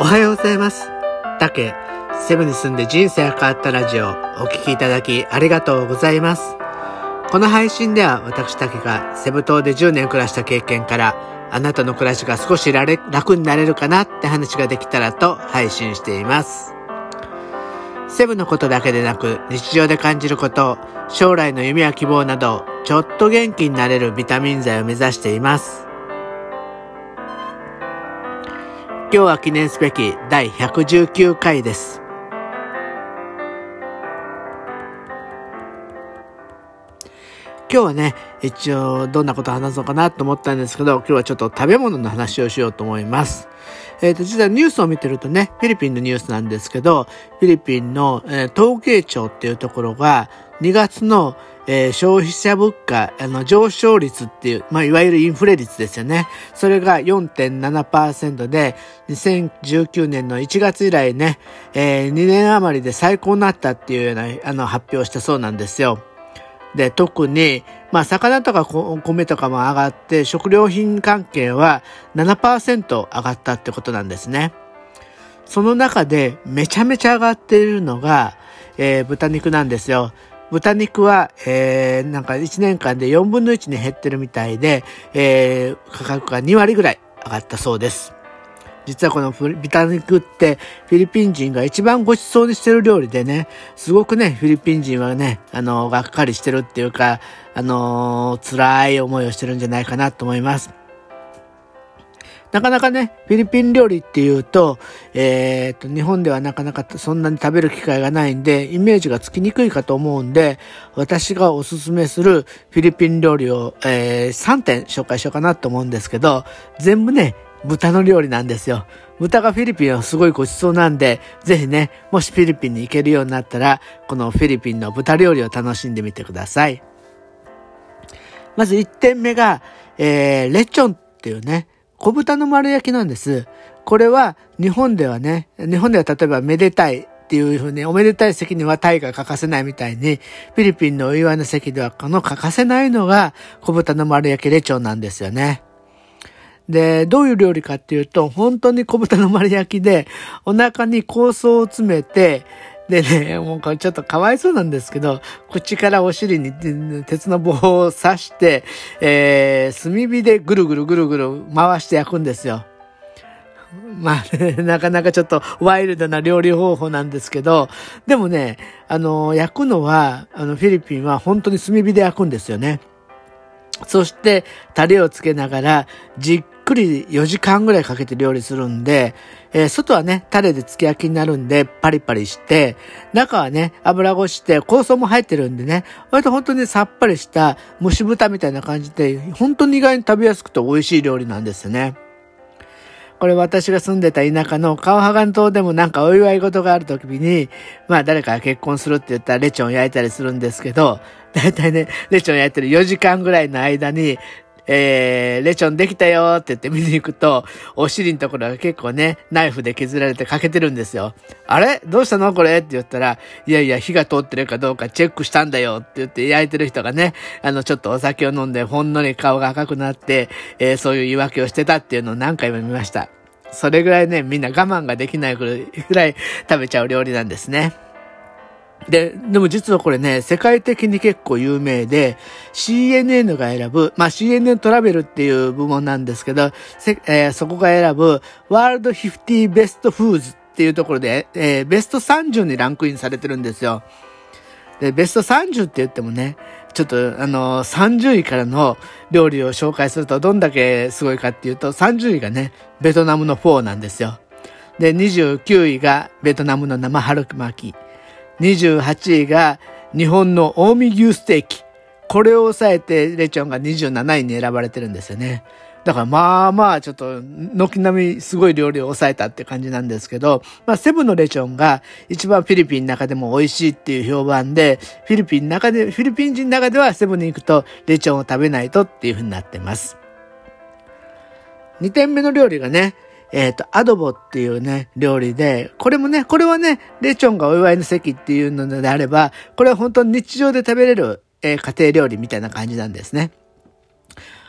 おはようございます。竹、セブに住んで人生が変わったラジオ、お聞きいただきありがとうございます。この配信では私竹がセブ島で10年暮らした経験から、あなたの暮らしが少し楽になれるかなって話ができたらと配信しています。セブのことだけでなく、日常で感じること、将来の夢や希望など、ちょっと元気になれるビタミン剤を目指しています。今日は記念すべき第119回です。今日はね、一応どんなこと話そうかなと思ったんですけど、今日はちょっと食べ物の話をしようと思います。えっ、と、実はニュースを見てるとね、フィリピンのニュースなんですけど、フィリピンの、えー統計庁っていうところが、2月の、えー消費者物価、あの、上昇率っていう、まあ、いわゆるインフレ率ですよね。それが4.7%で、2019年の1月以来ね、えー2年余りで最高になったっていうような、あの、発表したそうなんですよ。で、特に、まあ、魚とか米とかも上がって、食料品関係は7%上がったってことなんですね。その中でめちゃめちゃ上がっているのが、えー豚肉なんですよ。豚肉は、えーなんか1年間で4分の1に減ってるみたいで、えー価格が2割ぐらい上がったそうです。実はこの豚肉ってフィリピン人が一番ごちそうにしてる料理でね、すごくね、フィリピン人はね、あの、がっかりしてるっていうか、あの辛い思いをしてるんじゃないかなと思います。なかなかね、フィリピン料理っていうと、えー、と、日本ではなかなかそんなに食べる機会がないんで、イメージがつきにくいかと思うんで、私がおすすめするフィリピン料理を、えー3点紹介しようかなと思うんですけど、全部ね、豚の料理なんですよ。豚がフィリピンはすごいごちそうなんで、ぜひね、もしフィリピンに行けるようになったら、このフィリピンの豚料理を楽しんでみてください。まず1点目が、えー、レチョンっていうね、小豚の丸焼きなんです。これは日本ではね、日本では例えばめでたいっていうふうに、おめでたい席にはタイが欠かせないみたいに、フィリピンのお祝いの席ではこの欠かせないのが小豚の丸焼きレチョンなんですよね。で、どういう料理かっていうと、本当に小豚の丸焼きで、お腹に香草を詰めて、でね、もうこれちょっとかわいそうなんですけど、口からお尻に鉄の棒を刺して、えー、炭火でぐるぐるぐるぐる回して焼くんですよ。まあ、ね、なかなかちょっとワイルドな料理方法なんですけど、でもね、あの、焼くのは、あの、フィリピンは本当に炭火で焼くんですよね。そして、タレをつけながら、じっくり4時間ぐらいかけて料理するんで、えー外はね、タレでつけ焼きになるんで、パリパリして、中はね、油越して、香草も入ってるんでね、割と本当にさっぱりした蒸し豚みたいな感じで、本当に意外に食べやすくて美味しい料理なんですよね。これ私が住んでた田舎のカオハガン島でもなんかお祝い事がある時に、まあ誰かが結婚するって言ったらレチョン焼いたりするんですけど、だいたいね、レチョン焼いてる4時間ぐらいの間に、えー、レチョンできたよって言って見に行くと、お尻のところが結構ね、ナイフで削られて欠けてるんですよ。あれ？どうしたのこれ？って言ったら、いやいや、火が通ってるかどうかチェックしたんだよって言って焼いてる人がね、あの、ちょっとお酒を飲んでほんのり顔が赤くなって、えーそういう言い訳をしてたっていうのを何回も見ました。それぐらいね、みんな我慢ができないぐらい食べちゃう料理なんですね。で、でも実はこれね、世界的に結構有名で、CNN が選ぶ、まあ CNN トラベルっていう部門なんですけど、せえーそこが選ぶ、ワールド50ベストフーズっていうところで、えーベスト30にランクインされてるんですよ。で、ベスト30って言ってもね、ちょっとあの、30位からの料理を紹介するとどんだけすごいかっていうと、30位がね、ベトナムのフォーなんですよ。で、29位がベトナムの生春巻き。28位が日本の近江牛ステーキ。これを抑えてレチョンが27位に選ばれてるんですよね。だからまあまあちょっと軒並みすごい料理を抑えたって感じなんですけど、まあセブンのレチョンが一番フィリピンの中でも美味しいっていう評判で、フィリピンの中で、フィリピン人の中ではセブンに行くとレチョンを食べないとっていう風になってます。2点目の料理がね、えっ、と、アドボっていうね、料理で、これもね、これはね、レチョンがお祝いの席っていうのであれば、これは本当に日常で食べれる、えー、家庭料理みたいな感じなんですね。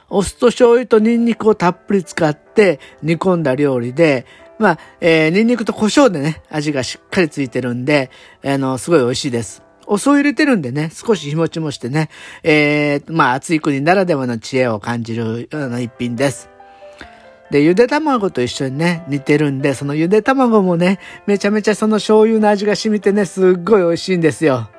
お酢と醤油とニンニクをたっぷり使って煮込んだ料理で、まあ、えー、ニンニクと胡椒でね、味がしっかりついてるんで、あの、すごい美味しいです。お酢を入れてるんでね、少し日持ちもしてね、えー、まあ、暑い国ならではの知恵を感じるあの一品です。で、ゆで卵と一緒にね、煮てるんで、そのゆで卵もね、めちゃめちゃその醤油の味が染みてね、すっごい美味しいんですよ。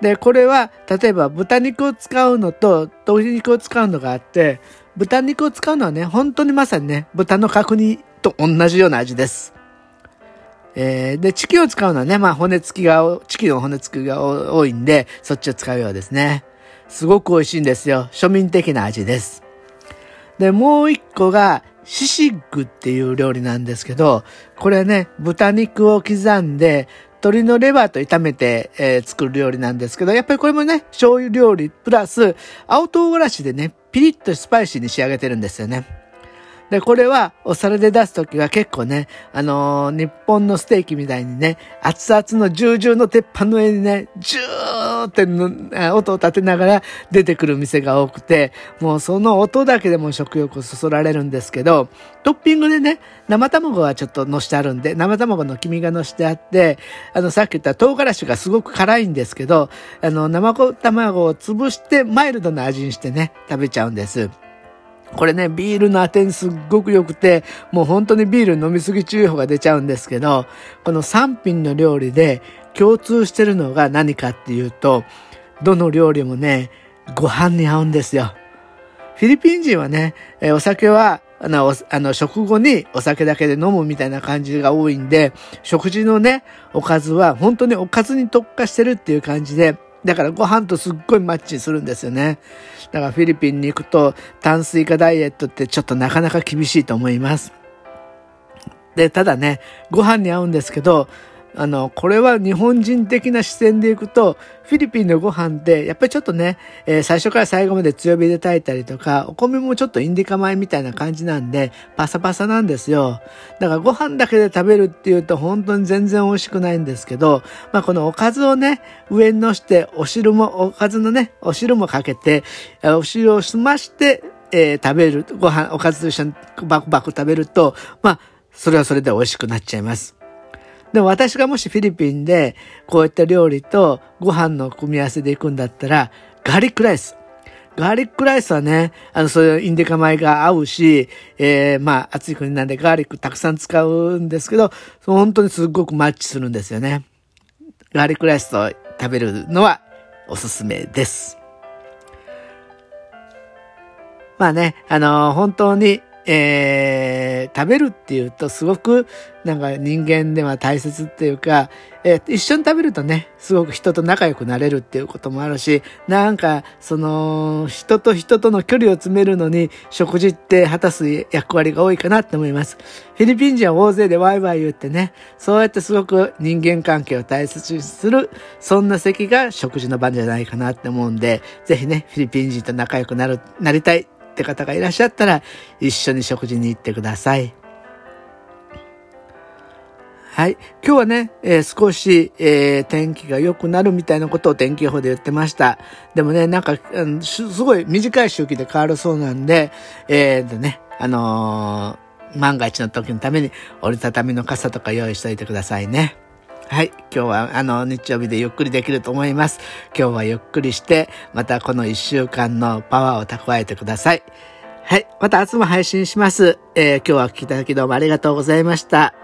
で、これは、例えば豚肉を使うのと鶏肉を使うのがあって、豚肉を使うのはね、本当にまさにね、豚の角煮と同じような味です。えー、で、チキンを使うのはね、まあ骨付きが、チキンの骨付きが多いんで、そっちを使うようですね。すごく美味しいんですよ。庶民的な味です。で、もう一個が、シシッグっていう料理なんですけど、これね、豚肉を刻んで、鶏のレバーと炒めて、えー、作る料理なんですけど、やっぱりこれもね、醤油料理プラス、青唐辛子でね、ピリッとスパイシーに仕上げてるんですよね。で、これはお皿で出すときは結構ね、あのー、日本のステーキみたいにね、熱々の重々の鉄板の上にね、ジューって音を立てながら出てくる店が多くて、もうその音だけでも食欲をそそられるんですけど、トッピングでね、生卵はちょっと乗してあるんで、生卵の黄身が乗してあって、あの、さっき言った唐辛子がすごく辛いんですけど、あの、生卵を潰してマイルドな味にしてね、食べちゃうんです。これね、ビールのあてにすっごく良くて、もう本当にビール飲みすぎ注意報が出ちゃうんですけど、この3品の料理で共通してるのが何かっていうと、どの料理もね、ご飯に合うんですよ。フィリピン人はね、えお酒は、あの、あの、食後にお酒だけで飲むみたいな感じが多いんで、食事のね、おかずは本当におかずに特化してるっていう感じで、だからご飯とすっごいマッチするんですよね。だからフィリピンに行くと炭水化ダイエットってちょっとなかなか厳しいと思います。で、ただね、ご飯に合うんですけど、あの、これは日本人的な視線でいくと、フィリピンのご飯って、やっぱりちょっとね、えー、最初から最後まで強火で炊いたりとか、お米もちょっとインディカ米みたいな感じなんで、パサパサなんですよ。だからご飯だけで食べるっていうと本当に全然美味しくないんですけど、まあこのおかずをね、上に乗して、お汁も、おかずのね、お汁もかけて、お汁を済まして、えー、食べる、ご飯、おかずと一緒にバクバク食べると、まあ、それはそれで美味しくなっちゃいます。でも私がもしフィリピンでこういった料理とご飯の組み合わせで行くんだったら、ガーリックライス。ガーリックライスはね、あの、そういうインデカ米が合うし、えー、まあ、暑い国なんでガーリックたくさん使うんですけど、本当にすっごくマッチするんですよね。ガーリックライスと食べるのはおすすめです。まあね、あのー、本当にえー、食べるっていうとすごくなんか人間では大切っていうか、えー、一緒に食べるとね、すごく人と仲良くなれるっていうこともあるし、なんかその人と人との距離を詰めるのに食事って果たす役割が多いかなって思います。フィリピン人は大勢でワイワイ言ってね、そうやってすごく人間関係を大切にする、そんな席が食事の場じゃないかなって思うんで、ぜひね、フィリピン人と仲良くなる、なりたいって方がいらっしゃったら、一緒に食事に行ってください。はい。今日はね、えー、少し、えー、天気が良くなるみたいなことを天気予報で言ってました。でもね、なんか、うん、すごい短い周期で変わるそうなんで、えー、でね、あのー、万が一の時のために折りたたみの傘とか用意しておいてくださいね。はい。今日は、あの、日曜日でゆっくりできると思います。今日はゆっくりして、またこの一週間のパワーを蓄えてください。はい。また明日も配信します。えー、今日はお聞きいただきどうもありがとうございました。